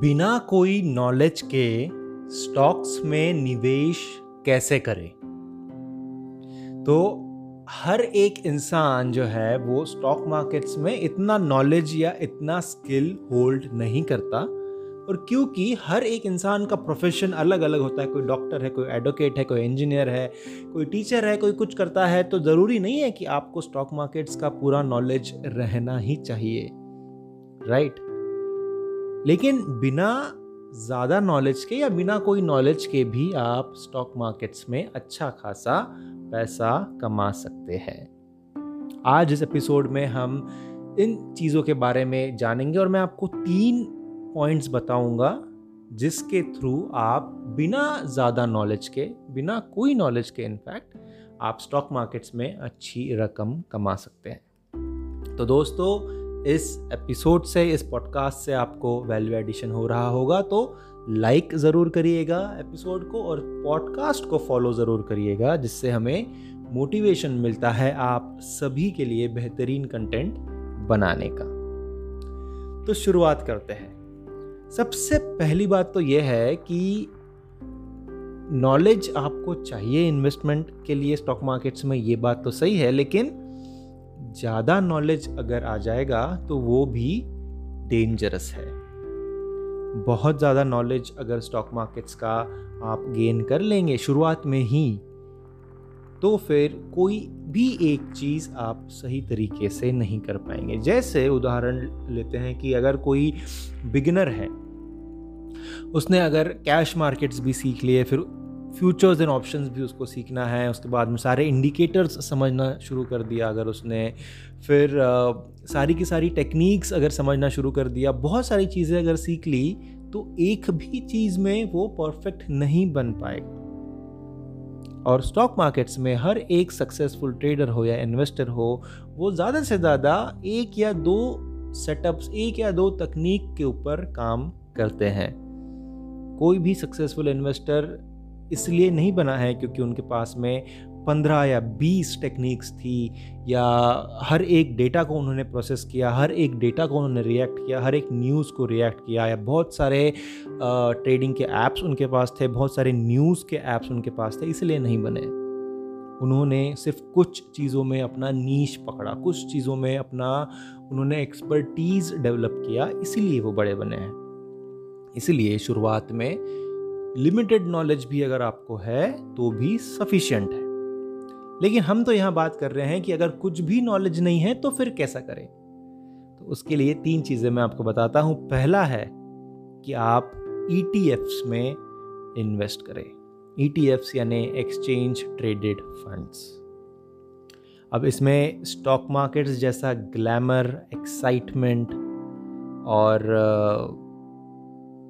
बिना कोई नॉलेज के स्टॉक्स में निवेश कैसे करें? तो हर एक इंसान जो है, वो स्टॉक मार्केट्स में इतना नॉलेज या इतना स्किल होल्ड नहीं करता। और क्योंकि हर एक इंसान का प्रोफेशन अलग अलग होता है। कोई डॉक्टर है, कोई एडवोकेट है, कोई इंजीनियर है, कोई टीचर है, कोई कुछ करता है तो ज़रूरी नहीं है कि आपको स्टॉक मार्केट्स का पूरा नॉलेज रहना ही चाहिए। Right right? लेकिन बिना ज़्यादा नॉलेज के या बिना कोई नॉलेज के भी आप स्टॉक मार्केट्स में अच्छा खासा पैसा कमा सकते हैं। आज इस एपिसोड में हम इन चीज़ों के बारे में जानेंगे और मैं आपको तीन पॉइंट्स बताऊँगा जिसके थ्रू आप बिना ज़्यादा नॉलेज के, बिना कोई नॉलेज के इनफैक्ट आप स्टॉक मार्केट्स में अच्छी रकम कमा सकते हैं। तो दोस्तों इस एपिसोड से, इस पॉडकास्ट से आपको वैल्यू एडिशन हो रहा होगा तो लाइक ज़रूर करिएगा एपिसोड को और पॉडकास्ट को फॉलो ज़रूर करिएगा, जिससे हमें मोटिवेशन मिलता है आप सभी के लिए बेहतरीन कंटेंट बनाने का। तो शुरुआत करते हैं। सबसे पहली बात तो यह है कि नॉलेज आपको चाहिए इन्वेस्टमेंट के लिए स्टॉक मार्केट्स में, ये बात तो सही है, लेकिन ज़्यादा नॉलेज अगर आ जाएगा तो वो भी डेंजरस है। बहुत ज़्यादा नॉलेज अगर स्टॉक मार्केट्स का आप गेन कर लेंगे शुरुआत में ही तो फिर कोई भी एक चीज़ आप सही तरीके से नहीं कर पाएँगे। जैसे उदाहरण लेते हैं कि अगर कोई बिगिनर है, उसने अगर कैश मार्केट्स भी सीख लिए, फिर फ्यूचर्स एंड ऑप्शंस भी उसको सीखना है। उसके बाद में सारे इंडिकेटर्स समझना शुरू कर दिया अगर उसने। फिर सारी की सारी टेक्निक्स अगर समझना शुरू कर दिया, बहुत सारी चीज़ें अगर सीख ली तो एक भी चीज़ में वो परफेक्ट नहीं बन पाएगा और स्टॉक मार्केट्स में हर एक सक्सेसफुल ट्रेडर हो या इन्वेस्टर हो, वो ज़्यादा से ज़्यादा एक या दो सेटअप्स, एक या दो तकनीक के ऊपर काम करते हैं। कोई भी सक्सेसफुल इन्वेस्टर इसलिए नहीं बना है क्योंकि उनके पास में पंद्रह या बीस टेक्निक्स थी या हर एक डेटा को उन्होंने प्रोसेस किया, हर एक डेटा को उन्होंने रिएक्ट किया, हर एक न्यूज़ को रिएक्ट किया, या बहुत सारे ट्रेडिंग के ऐप्स उनके पास थे, बहुत सारे न्यूज़ के ऐप्स उनके पास थे, इसलिए नहीं बने। उन्होंने सिर्फ़ कुछ चीज़ों में अपना नीच पकड़ा, कुछ चीज़ों में अपना उन्होंने एक्सपर्टीज़ डेवलप किया, इसीलिए वो बड़े बने हैं। इसीलिए शुरुआत में लिमिटेड नॉलेज भी अगर आपको है तो भी सफिशियंट है। लेकिन हम तो यहाँ बात कर रहे हैं कि अगर कुछ भी नॉलेज नहीं है तो फिर कैसा करें? तो उसके लिए तीन चीज़ें मैं आपको बताता हूँ। पहला है कि आप ई e में इन्वेस्ट करें। ई e यानी एक्सचेंज ट्रेडेड फंड्स अब इसमें स्टॉक मार्केट्स जैसा ग्लैमर एक्साइटमेंट और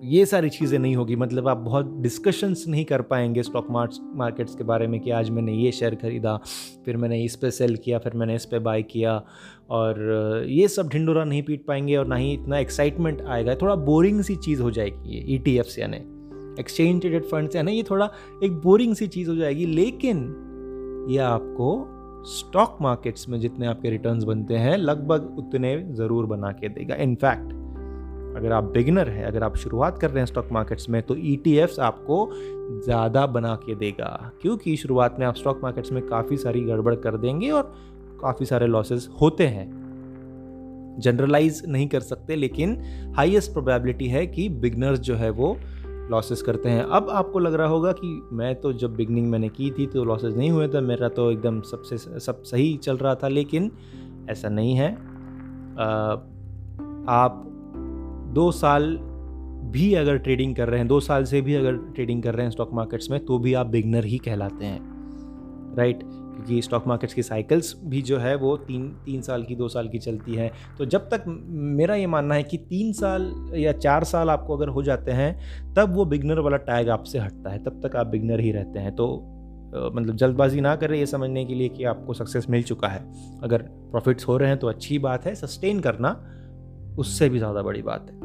ये सारी चीज़ें नहीं होगी। मतलब आप बहुत डिस्कशंस नहीं कर पाएँगे स्टॉक मार्केट्स के बारे में कि आज मैंने ये शेयर ख़रीदा, फिर मैंने इस पे सेल किया, फिर मैंने इस पे बाय किया और ये सब ढिंडोरा नहीं पीट पाएँगे और ना ही इतना एक्साइटमेंट आएगा। थोड़ा बोरिंग सी चीज़ हो जाएगी ये ई टी एफ्स यानी एक्सचेंज ट्रेडेड फंड फंड्स यानी ये थोड़ा एक बोरिंग सी चीज़ हो जाएगी। लेकिन ये आपको स्टॉक मार्केट्स में जितने आपके रिटर्न्स बनते हैं, लगभग उतने ज़रूर बना के देगा। इनफैक्ट अगर आप बिगिनर हैं अगर आप शुरुआत कर रहे हैं स्टॉक मार्केट्स में तो ई e आपको ज़्यादा बना के देगा। क्योंकि शुरुआत में आप स्टॉक मार्केट्स में काफ़ी सारी गड़बड़ कर देंगे और काफ़ी सारे लॉसेस होते हैं। जनरलाइज नहीं कर सकते लेकिन हाईएस्ट प्रोबेबिलिटी है कि बिगनर्स जो है वो लॉसेस करते हैं। अब आपको लग रहा होगा कि मैं तो जब बिगनिंग मैंने की थी तो लॉसेस नहीं हुए थे मेरा तो एकदम सबसे सब सही चल रहा था लेकिन ऐसा नहीं है। आ, आप दो साल भी अगर ट्रेडिंग कर रहे हैं, दो साल से भी अगर ट्रेडिंग कर रहे हैं स्टॉक मार्केट्स में तो भी आप बिगनर ही कहलाते हैं राइट क्योंकि स्टॉक मार्केट्स की साइकिल्स भी जो है, वो तीन तीन साल की, दो साल की चलती है। तो जब तक मेरा ये मानना है कि तीन साल या चार साल आपको अगर हो जाते हैं, तब वो बिगनर वाला टैग आपसे हटता है, तब तक आप बिगनर ही रहते हैं। तो मतलब जल्दबाजी ना करें ये समझने के लिए कि आपको सक्सेस मिल चुका है। अगर प्रॉफिट्स हो रहे हैं तो अच्छी बात है सस्टेन करना उससे भी ज़्यादा बड़ी बात है।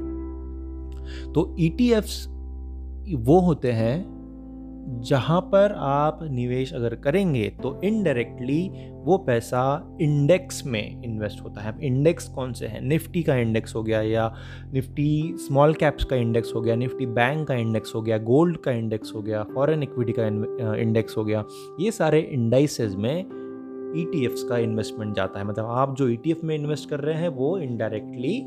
तो ई e वो होते हैं जहाँ पर आप निवेश अगर करेंगे तो इनडायरेक्टली वो पैसा इंडेक्स में इन्वेस्ट होता है। इंडेक्स कौन से हैं? निफ्टी का इंडेक्स हो गया या निफ्टी स्मॉल कैप्स का इंडेक्स हो गया निफ्टी बैंक का इंडेक्स हो गया गोल्ड का इंडेक्स हो गया फॉरेन इक्विटी का इंडेक्स हो गया। ये सारे इंडाइसेस में ई e का इन्वेस्टमेंट जाता है। मतलब आप जो ई e में इन्वेस्ट कर रहे हैं वो इनडायरेक्टली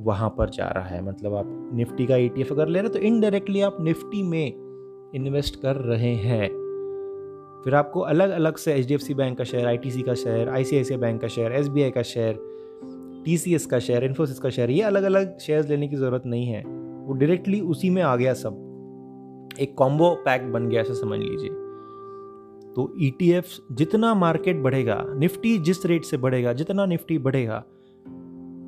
वहाँ पर जा रहा है। मतलब आप निफ्टी का ई e अगर ले रहे हैं तो इनडायरेक्टली आप निफ्टी में इन्वेस्ट कर रहे हैं। फिर आपको अलग अलग से एचडीएफसी बैंक का शेयर आईटीसी का शेयर आई बैंक का शेयर एसबीआई का शेयर टीसीएस का शेयर इन्फोसिस का शेयर ये अलग अलग शेयर्स लेने की ज़रूरत नहीं है। वो डायरेक्टली उसी में आ गया सब। एक कॉम्बो पैक बन गया, ऐसा समझ लीजिए। तो ई e जितना मार्केट बढ़ेगा, निफ्टी जिस रेट से बढ़ेगा, जितना निफ्टी बढ़ेगा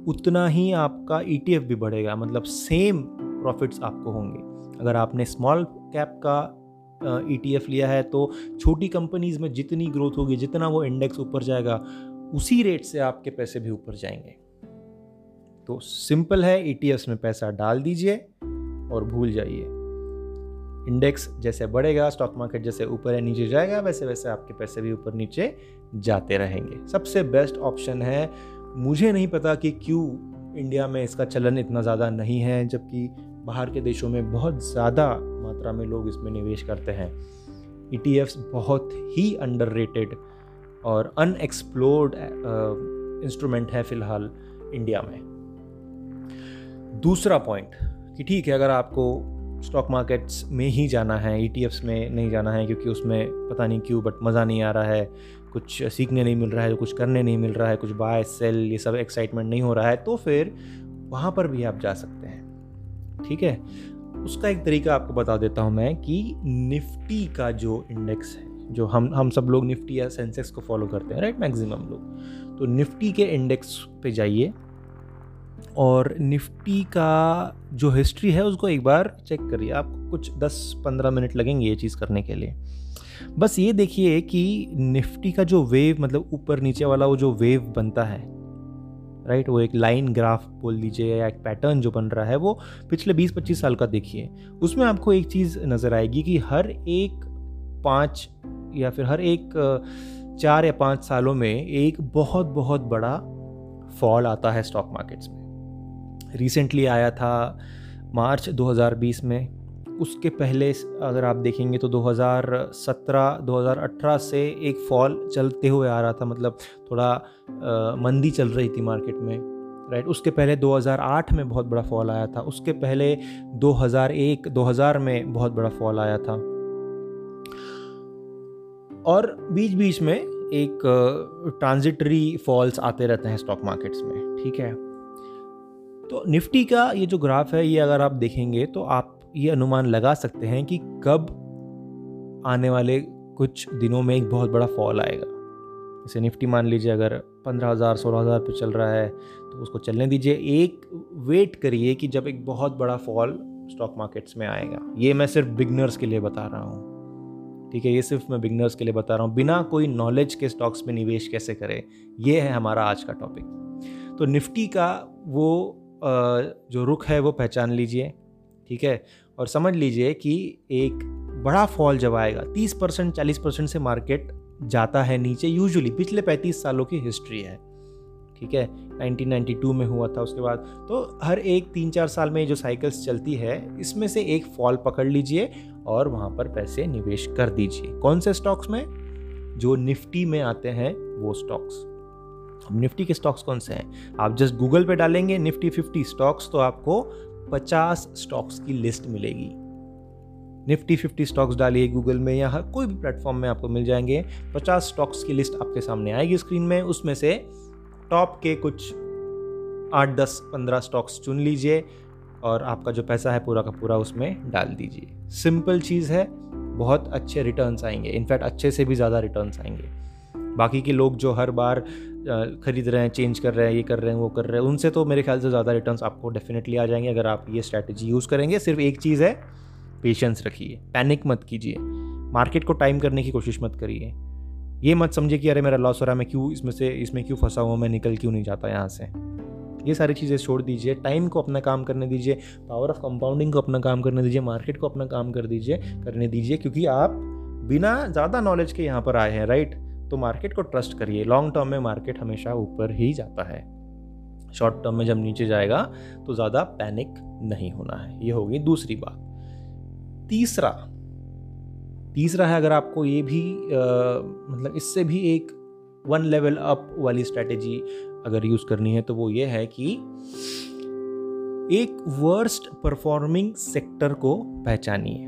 उतना ही आपका ई e भी बढ़ेगा मतलब सेम प्रॉफिट्स आपको होंगे। अगर आपने स्मॉल कैप का ई e लिया है तो छोटी कंपनीज़ में जितनी ग्रोथ होगी, जितना वो इंडेक्स ऊपर जाएगा, उसी रेट से आपके पैसे भी ऊपर जाएँगे। तो सिंपल है ई e में पैसा डाल दीजिए और भूल जाइए। इंडेक्स जैसे बढ़ेगा स्टॉक मार्केट जैसे ऊपर या नीचे जाएगा वैसे वैसे आपके पैसे भी ऊपर नीचे जाते रहेंगे। सबसे बेस्ट ऑप्शन है मुझे नहीं पता कि क्यों इंडिया में इसका चलन इतना ज़्यादा नहीं है, जबकि बाहर के देशों में बहुत ज़्यादा मात्रा में लोग इसमें निवेश करते हैं। ई e बहुत ही अंडर और अनएक्सप्लोर्ड इंस्ट्रूमेंट है फ़िलहाल इंडिया में। दूसरा पॉइंट कि ठीक है, अगर आपको स्टॉक मार्केट्स में ही जाना है ई e में नहीं जाना है, क्योंकि उसमें पता नहीं क्यों बट मज़ा नहीं आ रहा है। कुछ सीखने नहीं मिल रहा है, कुछ करने नहीं मिल रहा है, कुछ बाय सेल ये सब एक्साइटमेंट नहीं हो रहा है तो फिर वहाँ पर भी आप जा सकते हैं। ठीक है? उसका एक तरीका आपको बता देता हूँ मैं कि निफ्टी का जो इंडेक्स है, जो हम हम सब लोग निफ्टी या सेंसेक्स को फॉलो करते हैं राइट मैक्सिमम लोग। तो निफ्टी के इंडेक्स पे जाइए और निफ्टी का जो हिस्ट्री है, उसको एक बार चेक करिए। आपको कुछ 10-15 मिनट लगेंगे ये चीज़ करने के लिए। बस ये देखिए कि निफ्टी का जो वेव मतलब ऊपर नीचे वाला वो जो वेव बनता है राइट वो एक लाइन ग्राफ बोल दीजिए या एक पैटर्न जो बन रहा है, वो पिछले 20-25 साल का देखिए। उसमें आपको एक चीज़ नज़र आएगी कि हर एक पाँच या फिर हर एक चार या पाँच सालों में एक बहुत बहुत बड़ा फॉल आता है स्टॉक मार्केट्स में। रिसेंटली आया था मार्च 2020 में। उसके पहले अगर आप देखेंगे तो 2017-2018 से एक फॉल चलते हुए आ रहा था मतलब थोड़ा आ, मंदी चल रही थी मार्केट में राइट उसके पहले 2008 में बहुत बड़ा फॉल आया था उसके पहले 2001 2000 में बहुत बड़ा फॉल आया था। और बीच बीच में एक ट्रांजिटरी फॉल्स आते रहते हैं स्टॉक मार्केट्स में ठीक है? तो निफ्टी का ये जो ग्राफ है ये अगर आप देखेंगे तो आप ये अनुमान लगा सकते हैं कि कब आने वाले कुछ दिनों में एक बहुत बड़ा फॉल आएगा। जैसे निफ्टी मान लीजिए, अगर पंद्रह हज़ार, सोलह हज़ार पे चल रहा है तो उसको चलने दीजिए। एक वेट करिए कि जब एक बहुत बड़ा फॉल स्टॉक मार्केट्स में आएगा। ये मैं सिर्फ़ बिगनर्स के लिए बता रहा हूँ। ठीक है, ये सिर्फ़ मैं बिगनर्स के लिए बता रहा हूँ। बिना कोई नॉलेज के स्टॉक्स में निवेश कैसे करें? ये है हमारा आज का टॉपिक तो निफ्टी का वो जो रुख है वो पहचान लीजिए। ठीक है और समझ लीजिए कि एक बड़ा फॉल जब आएगा 30 परसेंट, चालीस परसेंट से मार्केट जाता है नीचे, यूजुअली पिछले 35 सालों की हिस्ट्री है, ठीक है? 1992 में हुआ था, उसके बाद। तो हर एक तीन चार साल में जो साइकिल्स चलती है, इसमें से एक फॉल पकड़ लीजिए और वहाँ पर पैसे निवेश कर दीजिए। कौन से स्टॉक्स में? जो निफ्टी में आते हैं, वो स्टॉक्स। अब निफ्टी के स्टॉक्स कौन से हैं? आप जस्ट गूगल पे डालेंगे, निफ्टी फिफ्टी स्टॉक्स तो आपको पचास स्टॉक्स की लिस्ट मिलेगी। निफ्टी फिफ्टी स्टॉक्स डालिए गूगल में या हर कोई भी प्लेटफॉर्म में आपको मिल जाएँगे। पचास स्टॉक्स की लिस्ट आपके सामने आएगी स्क्रीन में। उसमें से टॉप के कुछ आठ, दस, पंद्रह स्टॉक्स चुन लीजिए और आपका जो पैसा है पूरा का पूरा उसमें डाल दीजिए। सिंपल चीज़ है, बहुत अच्छे रिटर्न्स आएँगे। इनफैक्ट अच्छे से भी ज़्यादा रिटर्न्स आएँगे। बाकी के लोग जो हर बार ख़रीद रहे हैं चेंज कर रहे हैं, ये कर रहे हैं, वो कर रहे हैं, उनसे तो मेरे ख्याल से ज़्यादा रिटर्न्स आपको डेफिनेटली आ जाएँगे, अगर आप ये स्ट्रैटेजी यूज़ करेंगे। सिर्फ़ एक चीज़ है पेशेंस रखिए पैनिक मत कीजिए मार्केट को टाइम करने की कोशिश मत करिए। ये मत समझिए कि अरे मेरा लॉस हो रहा है, मैं क्यों इसमें से, इसमें क्यों फंसा हुआ मैं निकल क्यों नहीं जाता यहाँ से। ये सारी चीज़ें छोड़ दीजिए टाइम को अपना काम करने दीजिए पावर ऑफ़ कंपाउंडिंग को अपना काम करने दीजिए मार्केट को अपना काम कर दीजिए, करने दीजिए, क्योंकि आप बिना ज़्यादा नॉलेज के यहाँ पर आए हैं राइट तो मार्केट को ट्रस्ट करिए। लॉन्ग टर्म में मार्केट हमेशा ऊपर ही जाता है। शॉर्ट टर्म में जब नीचे जाएगा तो ज़्यादा पैनिक नहीं होना है। ये होगी दूसरी बात। तीसरा तीसरा है अगर आपको ये भी आ, मतलब इससे भी एक वन लेवल अप वाली स्ट्रैटेजी अगर यूज़ करनी है तो वो ये है कि एक वर्स्ट परफॉर्मिंग सेक्टर को पहचानिए।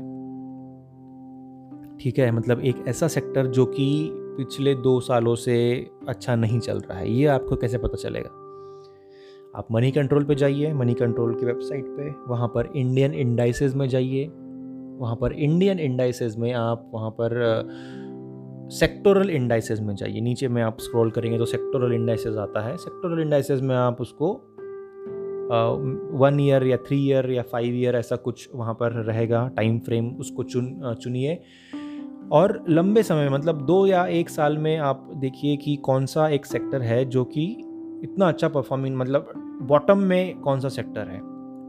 ठीक है? मतलब एक ऐसा सेक्टर जो कि पिछले दो सालों से अच्छा नहीं चल रहा है। ये आपको कैसे पता चलेगा? आप मनी कंट्रोल पे जाइए मनी कंट्रोल की वेबसाइट पे, वहाँ पर इंडियन इंडाइसेस में जाइए। वहाँ पर इंडियन इंडाइसेस में आप, वहाँ पर सेक्टोरल इंडाइसेस में जाइए। नीचे में आप स्क्रॉल करेंगे तो सेक्टोरल इंडाइसेस आता है। सेक्टोरल इंडाइसेस में आप उसको वन ईयर या थ्री ईयर या फाइव ईयर ऐसा कुछ वहाँ पर रहेगा। टाइम फ्रेम उसको चुन चुनिए। और लंबे समय मतलब दो या एक साल में आप देखिए कि कौन सा एक सेक्टर है जो कि इतना अच्छा परफॉर्मिंग मतलब बॉटम में कौन सा सेक्टर है।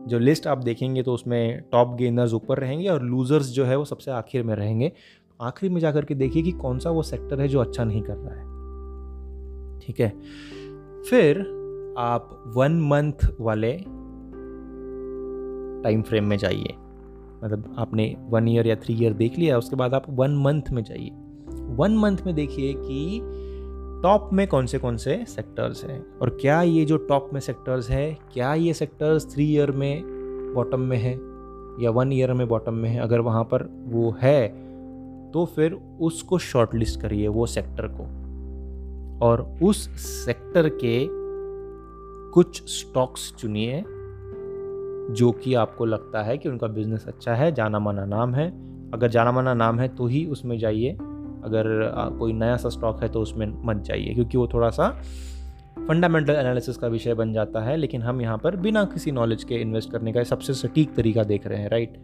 जो लिस्ट आप देखेंगे तो उसमें टॉप गेनर्स ऊपर रहेंगे और लूज़र्स जो है वो सबसे आखिर में रहेंगे। आखिरी में जाकर के देखिए कि कौन सा वो सेक्टर है जो अच्छा नहीं कर रहा है। ठीक है? फिर आप वन मंथ वाले टाइम फ्रेम में जाइए। मतलब आपने वन ईयर या थ्री ईयर देख लिया, उसके बाद आप वन मंथ में जाइए। वन मंथ में देखिए कि टॉप में कौन से कौन से सेक्टर्स हैं और क्या ये जो टॉप में सेक्टर्स है, क्या ये सेक्टर्स थ्री ईयर में बॉटम में है या वन ईयर में बॉटम में है? अगर वहाँ पर वो है तो फिर उसको शॉर्ट लिस्ट करिए वो सेक्टर को। और उस सेक्टर के कुछ स्टॉक्स चुनिए। जो कि आपको लगता है कि उनका बिज़नेस अच्छा है, जाना माना नाम है। अगर जाना माना नाम है तो ही उसमें जाइए। अगर कोई नया सा स्टॉक है तो उसमें मत जाइए, क्योंकि वो थोड़ा सा फंडामेंटल एनालिसिस का विषय बन जाता है, लेकिन हम यहाँ पर बिना किसी नॉलेज के इन्वेस्ट करने का सबसे सटीक तरीका देख रहे हैं राइट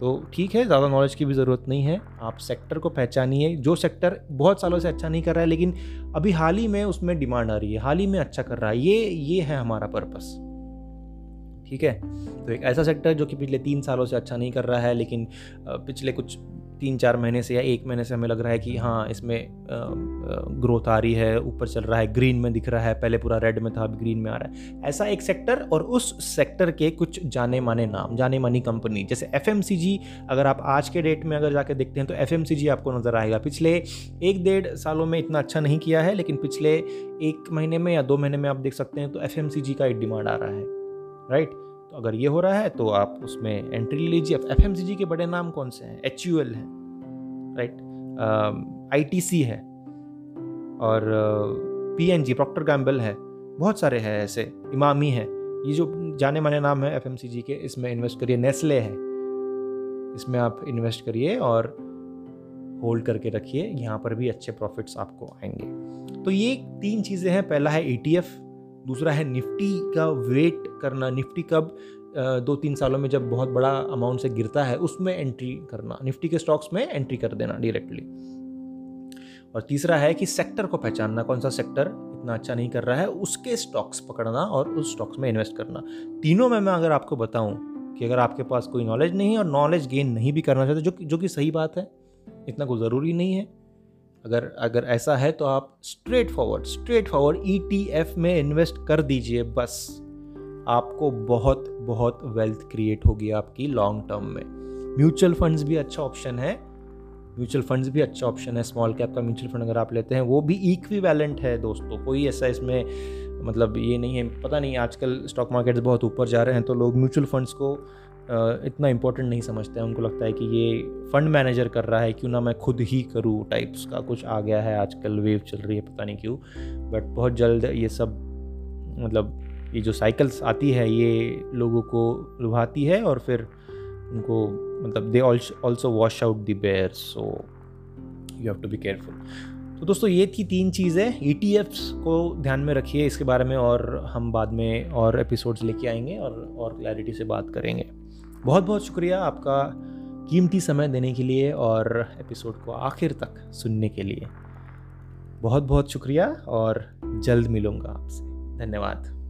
तो ठीक है, ज़्यादा नॉलेज की भी ज़रूरत नहीं है। आप सेक्टर को पहचानिए, जो सेक्टर बहुत सालों से अच्छा नहीं कर रहा है, लेकिन अभी हाल ही में उसमें डिमांड आ रही है, हाल ही में अच्छा कर रहा है, ये ये है हमारा पर्पस ठीक है? तो एक ऐसा सेक्टर जो कि पिछले तीन सालों से अच्छा नहीं कर रहा है, लेकिन पिछले कुछ तीन चार महीने से या एक महीने से हमें लग रहा है कि हाँ इसमें ग्रोथ आ रही है, ऊपर चल रहा है ग्रीन में दिख रहा है, पहले पूरा रेड में था, अब ग्रीन में आ रहा है। ऐसा एक सेक्टर और उस सेक्टर के कुछ जाने माने नाम जाने मानी कंपनी जैसे एफएमसीजी अगर आप आज के डेट में अगर जाके देखते हैं तो एफएमसीजी आपको नज़र आएगा। पिछले एक डेढ़ सालों में इतना अच्छा नहीं किया है, लेकिन पिछले एक महीने में या दो महीने में आप देख सकते हैं तो एफएमसीजी का एक डिमांड आ रहा है राइट तो अगर ये हो रहा है तो आप उसमें एंट्री ले लीजिए। एफ़ के बड़े नाम कौन से हैं? एच यू एल है राइट आई टी सी है और P N G Procter Gamble है। बहुत सारे हैं ऐसे, इमामी है। ये जो जाने माने नाम है एफ़ एम सी जी के, इसमें इन्वेस्ट करिए। नेस्ले है। इसमें आप इन्वेस्ट करिए और होल्ड करके रखिए। यहाँ पर भी अच्छे प्रॉफिट्स आपको आएँगे। तो ये तीन चीज़ें हैं। पहला है ई एफ़ दूसरा है निफ्टी का वेट करना, निफ्टी कब दो तीन सालों में जब बहुत बड़ा अमाउंट से गिरता है, उसमें एंट्री करना, निफ्टी के स्टॉक्स में एंट्री कर देना डायरेक्टली और तीसरा है कि सेक्टर को पहचानना, कौन सा सेक्टर इतना अच्छा नहीं कर रहा है, उसके स्टॉक्स पकड़ना और उस स्टॉक्स में इन्वेस्ट करना। तीनों में मैं अगर आपको बताऊँ कि अगर आपके पास कोई नॉलेज नहीं है और नॉलेज गेन नहीं भी करना चाहते, जो जो कि सही बात है, इतना कोई ज़रूरी नहीं है। अगर अगर ऐसा है तो आप straight forward straight forward ETF में इन्वेस्ट कर दीजिए, बस। आपको बहुत बहुत वेल्थ क्रिएट होगी आपकी लॉन्ग टर्म में। म्यूचुअल फंड्स भी अच्छा ऑप्शन है। म्यूचुअल फंड्स भी अच्छा ऑप्शन है स्मॉल कैप का म्यूचुअल फंड अगर आप लेते हैं, वो भी इक्वी है दोस्तों। कोई ऐसा इसमें मतलब ये नहीं है, पता नहीं आजकल स्टॉक मार्केट्स बहुत ऊपर जा रहे हैं तो लोग म्यूचुअल फंड्स को इतना इंपॉर्टेंट नहीं समझते हैं। उनको लगता है कि ये फंड मैनेजर कर रहा है, क्यों ना मैं खुद ही करूँ टाइप्स का। कुछ आ गया है, आजकल वेव चल रही है, पता नहीं क्यों। बट बहुत जल्द ये सब मतलब ये जो साइकिल्स आती है, ये लोगों को लुभाती है और फिर उनको मतलब they also wash out the bear so you have to be careful तो दोस्तों, ये थी तीन चीज़ें। ई e को ध्यान में रखिए, इसके बारे में और हम बाद में और एपिसोड्स लेके आएँगे और और क्लैरिटी से बात करेंगे। बहुत बहुत शुक्रिया आपका कीमती समय देने के लिए और एपिसोड को आखिर तक सुनने के लिए। बहुत बहुत शुक्रिया और जल्द मिलूँगा आपसे। धन्यवाद।